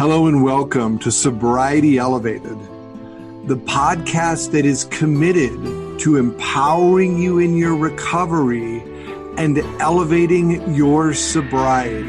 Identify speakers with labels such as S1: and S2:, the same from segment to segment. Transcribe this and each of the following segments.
S1: Hello and welcome to Sobriety Elevated, the podcast that is committed to empowering you in your recovery and elevating your sobriety.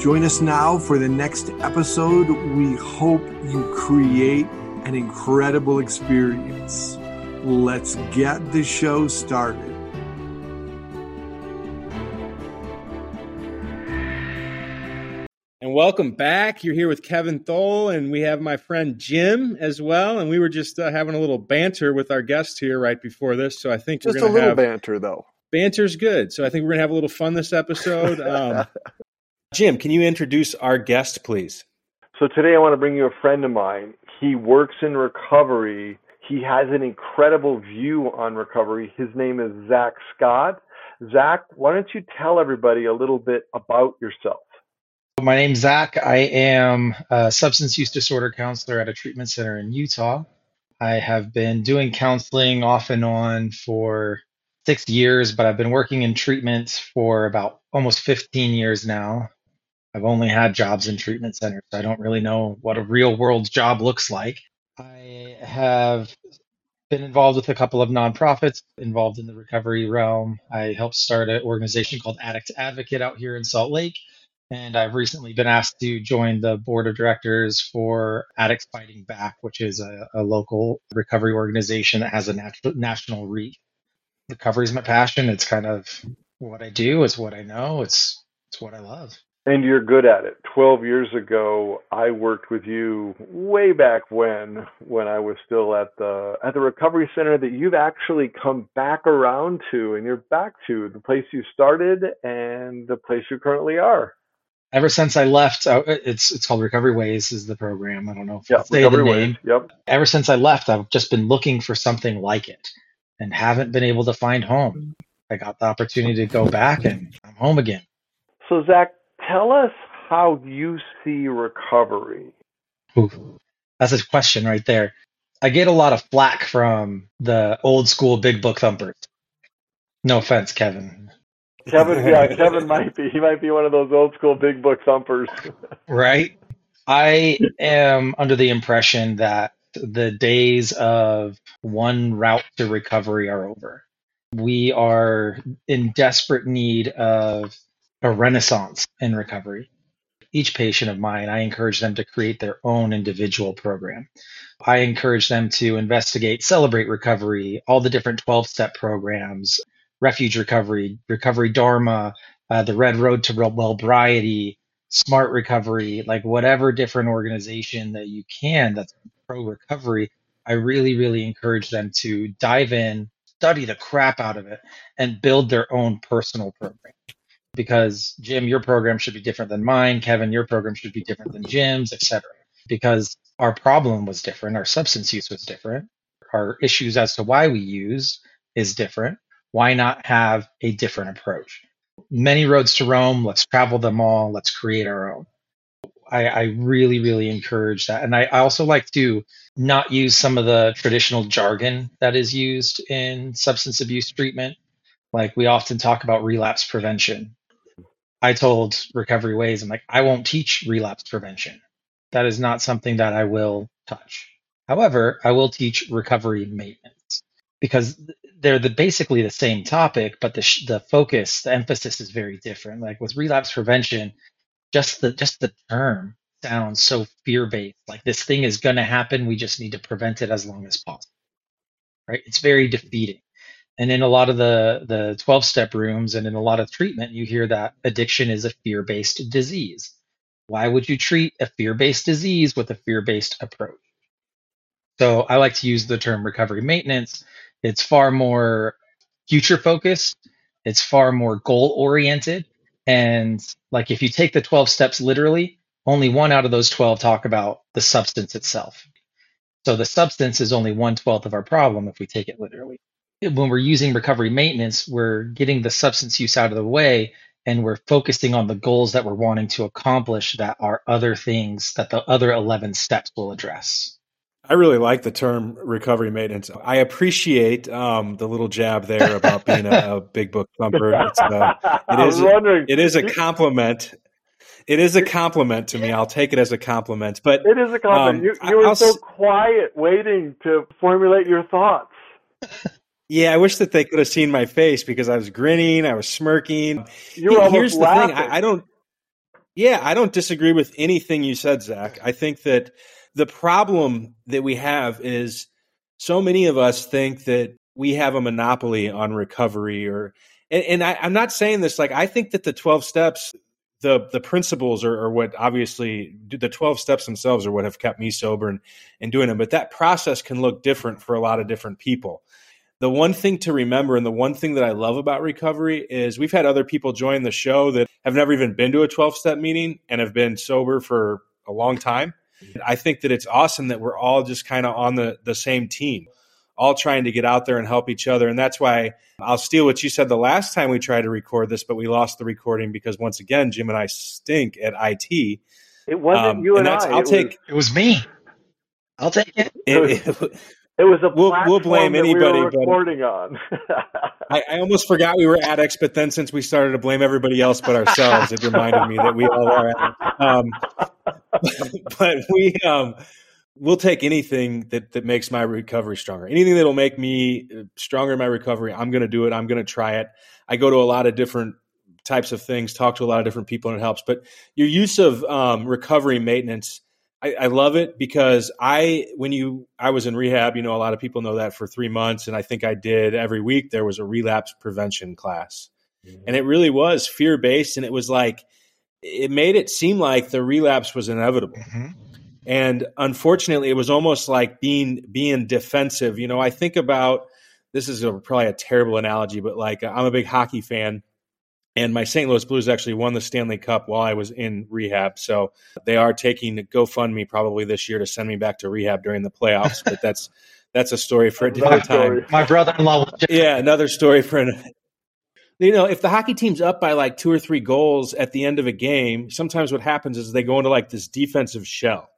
S1: Join us now for the next episode. We hope you create an incredible experience. Let's get the show started.
S2: Welcome back. You're here with Kevin Thole, and we have my friend Jim as well. And we were just uh, having a little banter with our guest here right before this. So I think
S3: just
S2: we're
S3: going
S2: to
S3: a little
S2: have
S3: banter, though.
S2: Banter's good. So I think we're going to have a little fun this episode. Um, Jim, can you introduce our guest, please?
S3: So today I want to bring you a friend of mine. He works in recovery. He has an incredible view on recovery. His name is Zach Scott. Zach, why don't you tell everybody a little bit about yourself?
S4: My name's Zach. I am a substance use disorder counselor at a treatment center in Utah. I have been doing counseling off and on for six years, but I've been working in treatment for about almost 15 years now. I've only had jobs in treatment centers. So I don't really know what a real world job looks like. I have been involved with a couple of nonprofits involved in the recovery realm. I helped start an organization called Addict Advocate out here in Salt Lake and I've recently been asked to join the board of directors for Addicts Fighting Back, which is a, a local recovery organization that has a nat- national reach. Recovery is my passion. It's kind of what I do. It's what I know. It's it's what I love.
S3: And you're good at it. 12 years ago, I worked with you way back when, when I was still at the at the recovery center that you've actually come back around to, and you're back to the place you started and the place you currently are
S4: ever since I left, uh, it's it's called Recovery Ways is the program. I don't know if
S3: yeah,
S4: say
S3: Recovery
S4: the
S3: name.
S4: Ways.
S3: Yep.
S4: Ever since I left, I've just been looking for something like it, and haven't been able to find home. I got the opportunity to go back, and I'm home again.
S3: So Zach, tell us how you see recovery.
S4: Ooh, that's a question right there. I get a lot of flack from the old school big book thumpers. No offense, Kevin.
S3: Kevin, yeah, Kevin might be. He might be one of those old school big book thumpers.
S4: right. I am under the impression that the days of one route to recovery are over. We are in desperate need of a renaissance in recovery. Each patient of mine, I encourage them to create their own individual program. I encourage them to investigate, celebrate recovery, all the different 12 step programs, refuge recovery, recovery dharma, uh, the red road to wellbriety, smart recovery, like whatever different organization that you can that's pro recovery. I really, really encourage them to dive in, study the crap out of it, and build their own personal program. Because Jim, your program should be different than mine. Kevin, your program should be different than Jim's, etc. Because our problem was different, our substance use was different, our issues as to why we use is different why not have a different approach? Many roads to Rome. Let's travel them all. Let's create our own. I, I really, really encourage that. And I, I also like to not use some of the traditional jargon that is used in substance abuse treatment. Like we often talk about relapse prevention. I told Recovery Ways, I'm like, I won't teach relapse prevention. That is not something that I will touch. However, I will teach recovery maintenance because they're the basically the same topic, but the the focus, the emphasis is very different. Like with relapse prevention, just the just the term sounds so fear based. Like this thing is going to happen, we just need to prevent it as long as possible. Right? It's very defeating. And in a lot of the the 12 step rooms and in a lot of treatment, you hear that addiction is a fear based disease. Why would you treat a fear based disease with a fear based approach? So I like to use the term recovery maintenance it's far more future focused. It's far more goal oriented. And like if you take the 12 steps literally, only one out of those 12 talk about the substance itself. So the substance is only one twelfth of our problem if we take it literally. When we're using recovery maintenance, we're getting the substance use out of the way and we're focusing on the goals that we're wanting to accomplish that are other things that the other 11 steps will address.
S2: I really like the term recovery maintenance. I appreciate um, the little jab there about being a, a big book thumper. It's, uh, it, is, it is a compliment. it is a compliment to me. I'll take it as a compliment. But
S3: it is a compliment.
S2: Um,
S3: you you were so quiet, waiting to formulate your thoughts.
S2: yeah, I wish that they could have seen my face because I was grinning, I was smirking.
S3: You were almost
S2: Here's the
S3: laughing.
S2: thing: I, I don't. Yeah, I don't disagree with anything you said, Zach. I think that the problem that we have is so many of us think that we have a monopoly on recovery, or and, and I, I'm not saying this like I think that the 12 steps, the the principles are, are what obviously the 12 steps themselves are what have kept me sober and and doing them. But that process can look different for a lot of different people the one thing to remember and the one thing that I love about recovery is we've had other people join the show that have never even been to a 12 step meeting and have been sober for a long time. I think that it's awesome that we're all just kind of on the, the same team, all trying to get out there and help each other. And that's why I'll steal what you said the last time we tried to record this, but we lost the recording because once again, Jim and I stink at IT.
S3: It wasn't
S2: Um,
S3: you
S2: and
S3: and,
S2: that's-
S3: I.
S2: I'll
S3: it
S2: take-
S3: Was,
S4: It was me. I'll take it.
S2: It- it-
S3: it was a
S2: We'll- we'll blame
S3: that
S2: anybody,
S3: we were
S2: but-
S3: recording on.
S2: I, I almost forgot we were addicts, but then since we started to blame everybody else but ourselves, it reminded me that we all are addicts. Um, but we um, we'll take anything that that makes my recovery stronger. Anything that'll make me uh, stronger in my recovery, I'm going to do it. I'm going to try it. I go to a lot of different types of things, talk to a lot of different people, and it helps. But your use of um, recovery maintenance. I, I love it because I, when you, I was in rehab, you know, a lot of people know that for three months. And I think I did every week, there was a relapse prevention class. And it really was fear based. And it was like, it made it seem like the relapse was inevitable.
S4: Mhm.
S2: And unfortunately, it was almost like being being defensive. You know, I think about this is a, probably a terrible analogy, but like I'm a big hockey fan, and my St. Louis Blues actually won the Stanley Cup while I was in rehab. So they are taking GoFundMe probably this year to send me back to rehab during the playoffs. but that's that's a story for a different time.
S4: My brother-in-law was
S2: yeah, another story for an. You know, if the hockey team's up by like two or three goals at the end of a game, sometimes what happens is they go into like this defensive shell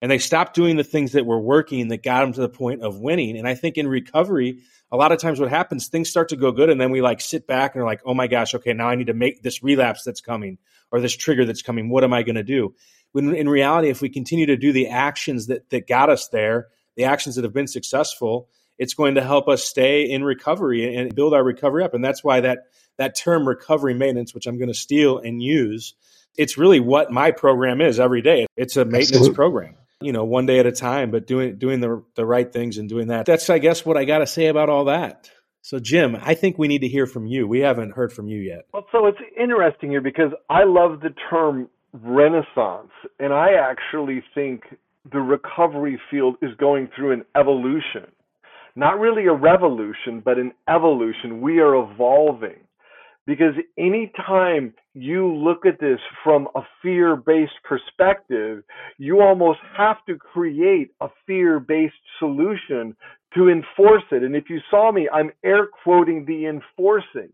S2: and they stop doing the things that were working that got them to the point of winning. And I think in recovery, a lot of times what happens, things start to go good and then we like sit back and are like, oh my gosh, okay, now I need to make this relapse that's coming or this trigger that's coming. What am I going to do? When in reality, if we continue to do the actions that, that got us there, the actions that have been successful, it's going to help us stay in recovery and build our recovery up. And that's why that that term recovery maintenance, which I'm going to steal and use, it's really what my program is every day. It's a maintenance
S4: Absolutely.
S2: program. You know, one day at a time, but doing doing the the right things and doing that. That's I guess what I got to say about all that. So Jim, I think we need to hear from you. We haven't heard from you yet.
S3: Well, so it's interesting here because I love the term renaissance, and I actually think the recovery field is going through an evolution. Not really a revolution, but an evolution. We are evolving. Because anytime you look at this from a fear based perspective, you almost have to create a fear based solution to enforce it. And if you saw me, I'm air quoting the enforcing.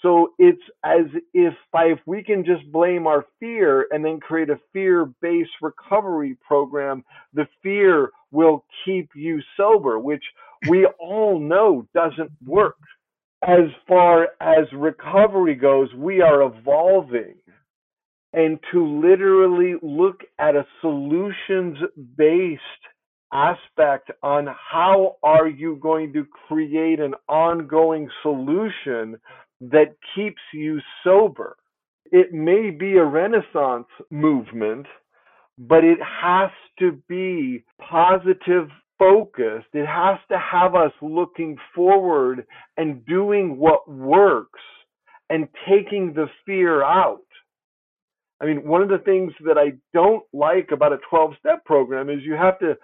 S3: So it's as if by if we can just blame our fear and then create a fear-based recovery program, the fear will keep you sober, which we all know doesn't work. As far as recovery goes, we are evolving. And to literally look at a solutions-based aspect on how are you going to create an ongoing solution that keeps you sober. It may be a renaissance movement, but it has to be positive focused. It has to have us looking forward and doing what works and taking the fear out. I mean, one of the things that I don't like about a 12 step program is you have to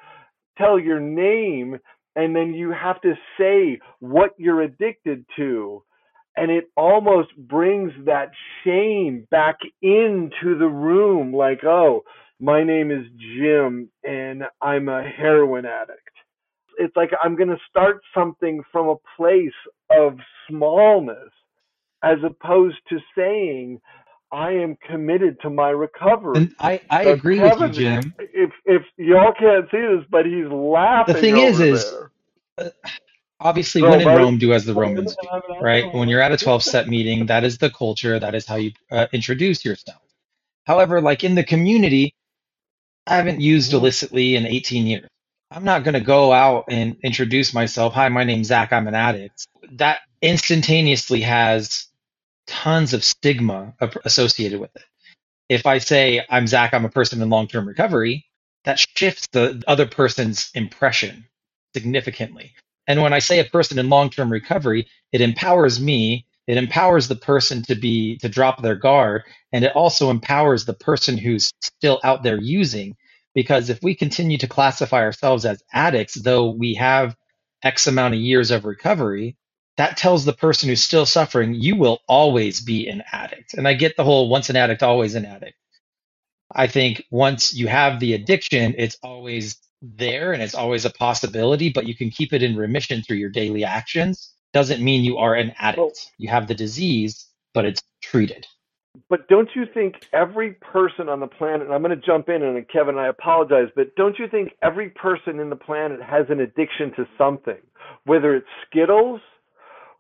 S3: tell your name and then you have to say what you're addicted to and it almost brings that shame back into the room like oh my name is jim and i'm a heroin addict it's like i'm going to start something from a place of smallness as opposed to saying i am committed to my recovery
S4: And I, I
S3: So
S4: agree with you, Jim.
S3: if if y'all can't see this but he's laughing
S4: The thing is,
S3: over
S4: is
S3: there.
S4: obviously
S3: Bro,
S4: when in. Rome, do as the Romans do, right? When you're at a 12 step meeting, that is the culture, that is how you uh, introduce yourself. However, like in the community, I haven't used illicitly in 18 years. I'm not going to go out and introduce myself. Hi, my name's Zach. I'm an addict. That instantaneously has tons of stigma associated with it. If I say I'm Zach, I'm a person in long term recovery, that shifts the other person's impression significantly. And when I say a person in long term recovery, it empowers me. It empowers the person to be to drop their guard, and it also empowers the person who's still out there using. Because if we continue to classify ourselves as addicts, though we have X amount of years of recovery, that tells the person who's still suffering, you will always be an addict. And I get the whole once an addict, always an addict. I think once you have the addiction, it's always there and it's always a possibility, but you can keep it in remission through your daily actions. Doesn't mean you are an addict. Well, you have the disease, but it's treated.
S3: But don't you think every person on the planet, and I'm going to jump in, and Kevin, I apologize, but don't you think every person in the planet has an addiction to something? Whether it's Skittles,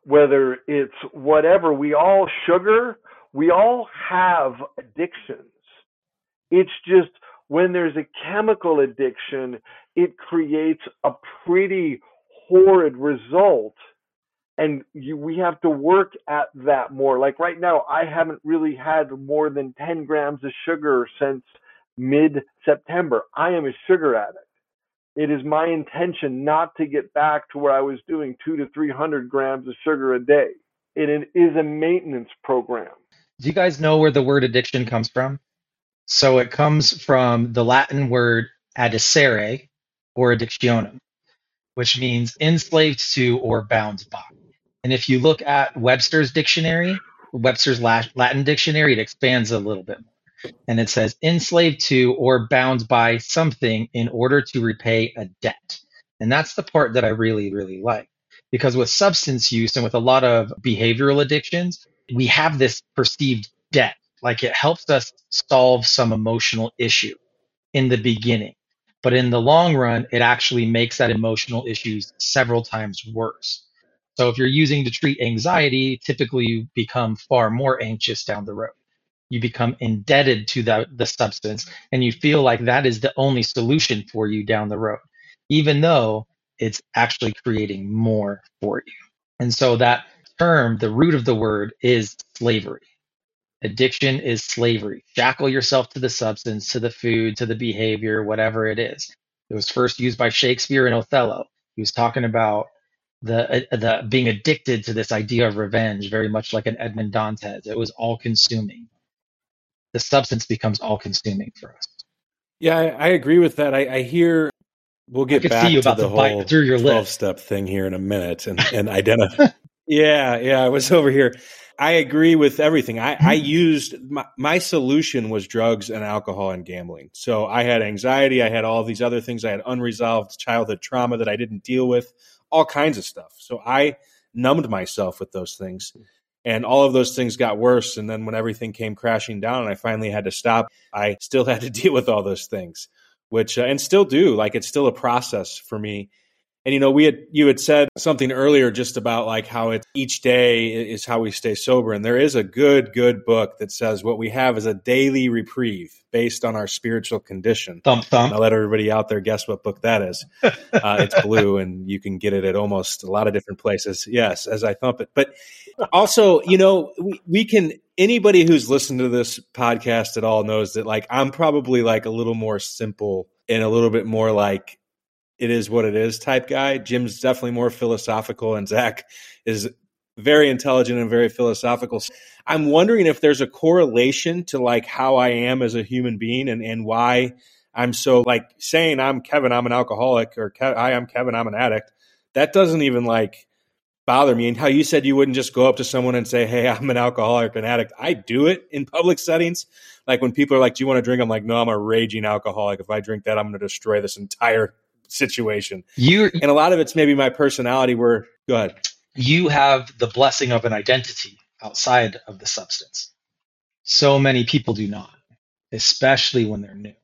S3: whether it's whatever, we all sugar, we all have addictions. It's just when there's a chemical addiction, it creates a pretty horrid result. And you, we have to work at that more. Like right now, I haven't really had more than 10 grams of sugar since mid September. I am a sugar addict. It is my intention not to get back to where I was doing two to 300 grams of sugar a day. It is a maintenance program.
S4: Do you guys know where the word addiction comes from? So it comes from the Latin word addicere or addictionem, which means enslaved to or bound by. And if you look at Webster's dictionary, Webster's Latin dictionary, it expands a little bit more. And it says enslaved to or bound by something in order to repay a debt. And that's the part that I really, really like. Because with substance use and with a lot of behavioral addictions, we have this perceived debt like it helps us solve some emotional issue in the beginning. But in the long run, it actually makes that emotional issues several times worse. So if you're using to treat anxiety, typically you become far more anxious down the road. You become indebted to the, the substance and you feel like that is the only solution for you down the road, even though it's actually creating more for you. And so that term, the root of the word is slavery. Addiction is slavery. Shackle yourself to the substance, to the food, to the behavior, whatever it is. It was first used by Shakespeare in Othello. He was talking about the uh, the being addicted to this idea of revenge, very much like an Edmond Dantes. It was all consuming. The substance becomes all consuming for us.
S2: Yeah, I, I agree with that. I, I hear we'll get back to the whole through your 12 step thing here in a minute and, and identify. yeah, yeah. I was over here I agree with everything. I, I mm-hmm. used my, my, solution was drugs and alcohol and gambling. So I had anxiety. I had all these other things. I had unresolved childhood trauma that I didn't deal with, all kinds of stuff. So I numbed myself with those things. And all of those things got worse. And then when everything came crashing down and I finally had to stop, I still had to deal with all those things, which, uh, and still do. Like it's still a process for me and you know, we had you had said something earlier just about like how it each day is how we stay sober, and there is a good good book that says what we have is a daily reprieve based on our spiritual condition.
S4: Thump thump.
S2: I'll let everybody out there guess what book that is. uh, it's blue, and you can get it at almost a lot of different places. Yes, as I thump it, but also you know we, we can anybody who's listened to this podcast at all knows that like I'm probably like a little more simple and a little bit more like it is what it is type guy. Jim's definitely more philosophical, and Zach is very intelligent and very philosophical. I'm wondering if there's a correlation to like how I am as a human being and, and why I'm so like saying I'm Kevin, I'm an alcoholic, or I am Kevin, I'm an addict. That doesn't even like bother me. And how you said you wouldn't just go up to someone and say, Hey, I'm an alcoholic, an addict. I do it in public settings. Like when people are like, Do you want to drink? I'm like, No, I'm a raging alcoholic. If I drink that, I'm going to destroy this entire situation.
S4: You
S2: and a lot of it's maybe my personality. Where go ahead.
S4: You have the blessing of an identity outside of the substance. So many people do not, especially when they're new.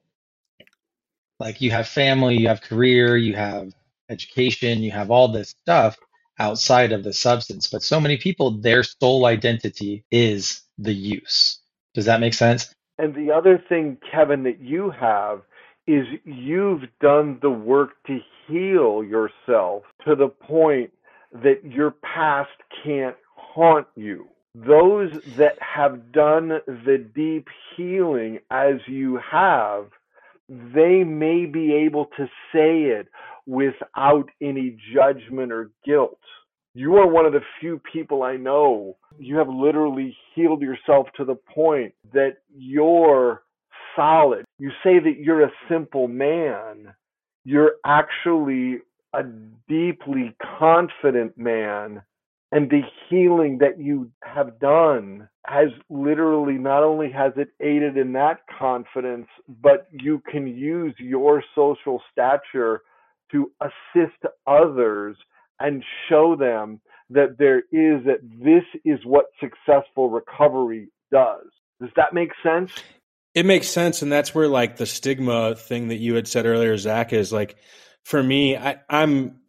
S4: Like you have family, you have career, you have education, you have all this stuff outside of the substance. But so many people, their sole identity is the use. Does that make sense?
S3: And the other thing, Kevin, that you have is you've done the work to heal yourself to the point that your past can't haunt you. Those that have done the deep healing as you have, they may be able to say it without any judgment or guilt. You are one of the few people I know. You have literally healed yourself to the point that you're solid. You say that you're a simple man. You're actually a deeply confident man. And the healing that you have done has literally not only has it aided in that confidence, but you can use your social stature to assist others and show them that there is that this is what successful recovery does. Does that make sense?
S2: It makes sense, and that's where like the stigma thing that you had said earlier, Zach, is like for me, I, I'm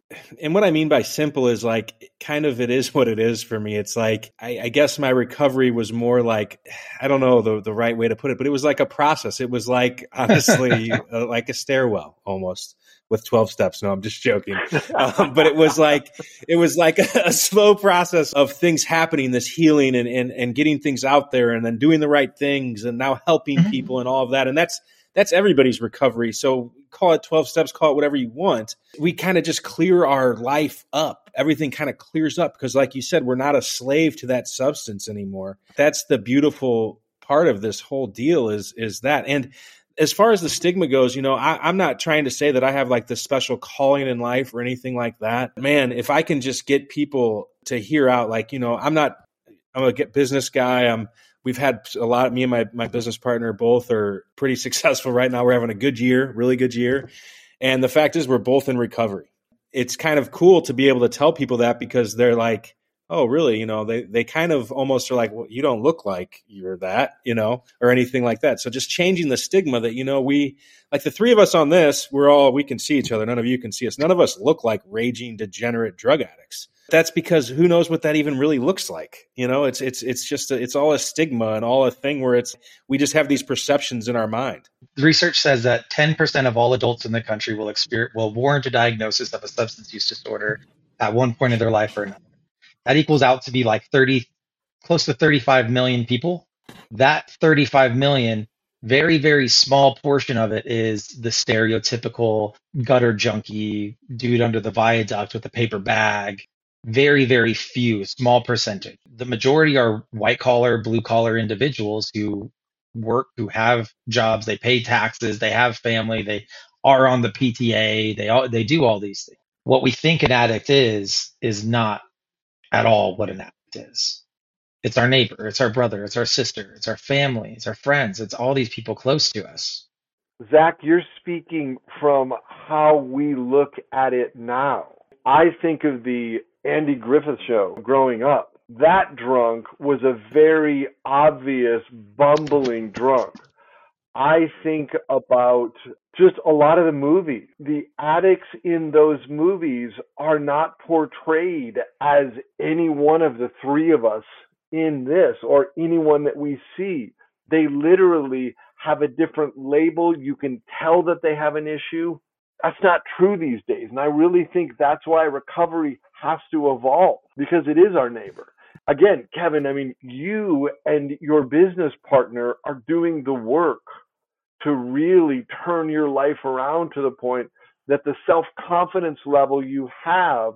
S2: and what I mean by simple is like kind of it is what it is for me. It's like I, I, guess my recovery was more like I don't know the the right way to put it, but it was like a process. It was like honestly uh, like a stairwell almost with 12 steps. No, I'm just joking. Um, but it was like, it was like a, a, slow process of things happening, this healing and, and, and getting things out there and then doing the right things and now helping mm-hmm. people and all of that. And that's, that's everybody's recovery. So call it 12 steps, call it whatever you want. We kind of just clear our life up. Everything kind of clears up because like you said, we're not a slave to that substance anymore. That's the beautiful part of this whole deal is, is that. And as far as the stigma goes, you know, I, am not trying to say that I have like this special calling in life or anything like that. Man, if I can just get people to hear out, like, you know, I'm not, I'm a get business guy. I'm, we've had a lot, me and my, my business partner both are pretty successful right now. We're having a good year, really good year. And the fact is, we're both in recovery. It's kind of cool to be able to tell people that because they're like, oh really? You know they they kind of almost are like well you don't look like you're that you know or anything like that. So just changing the stigma that you know we like the three of us on this we're all we can see each other. None of you can see us. None of us look like raging degenerate drug addicts. That's because who knows what that even really looks like you know? It's it's it's just a, it's all a stigma and all a thing where it's we just have these perceptions in our mind.
S4: The research says that 10% of all adults in the country will experience will warrant a diagnosis of a substance use disorder at one point in their life or another that equals out to be like 30, close to 35 million people. That 35 million, very, very small portion of it is the stereotypical gutter junkie dude under the viaduct with a paper bag. Very, very few, small percentage. The majority are white collar, blue collar individuals who work, who have jobs, they pay taxes, they have family, they are on the PTA, they all, they do all these things. What we think an addict is is not at all what an addict is. It's our neighbor, it's our brother, it's our sister, it's our family, it's our friends, it's all these people close to us.
S3: Zach, you're speaking from how we look at it now. I think of the Andy Griffith show growing up. That drunk was a very obvious, bumbling drunk. I think about just a lot of the movies. The addicts in those movies are not portrayed as any one of the three of us in this or anyone that we see. They literally have a different label. You can tell that they have an issue. That's not true these days. And I really think that's why recovery has to evolve because it is our neighbor. Again, Kevin, I mean, you and your business partner are doing the work to really turn your life around to the point that the self confidence level you have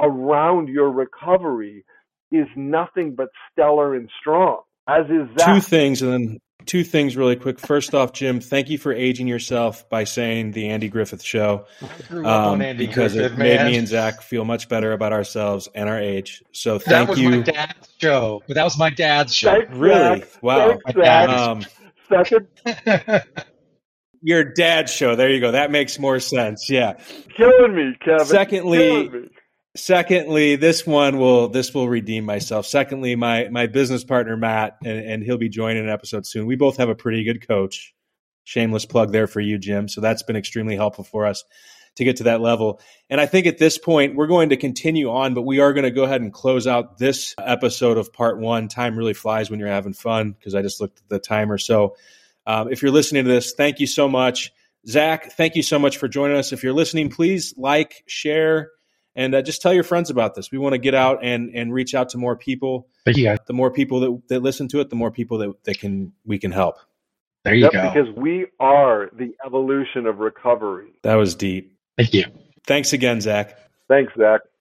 S3: around your recovery is nothing but stellar and strong. As is that.
S2: Two things, and then two things really quick. First off, Jim, thank you for aging yourself by saying the Andy Griffith Show, um, because Griffith, it made man. me and Zach feel much better about ourselves and our age. So thank
S4: that was
S2: you.
S4: My dad's show, but that was my dad's show. Thanks,
S2: really?
S3: Zach.
S2: Wow.
S3: Thanks, um, Second.
S2: Your dad's show. There you go. That makes more sense. Yeah.
S3: Killing me, Kevin.
S2: Secondly, me. secondly, this one will this will redeem myself. Secondly, my my business partner Matt, and, and he'll be joining an episode soon. We both have a pretty good coach. Shameless plug there for you, Jim. So that's been extremely helpful for us to get to that level. And I think at this point, we're going to continue on, but we are going to go ahead and close out this episode of part one. Time really flies when you're having fun because I just looked at the timer. So Um, if you're listening to this, thank you so much. Zach, thank you so much for joining us. If you're listening, please like, share, and uh, just tell your friends about this. We want to get out and and reach out to more people.
S4: Thank you guys.
S2: The more people that, that listen to it, the more people that, that can we can help.
S4: There you
S3: Yep,
S4: go.
S3: because we are the evolution of recovery.
S2: That was deep.
S4: Thank you.
S2: Thanks again, Zach.
S3: Thanks, Zach.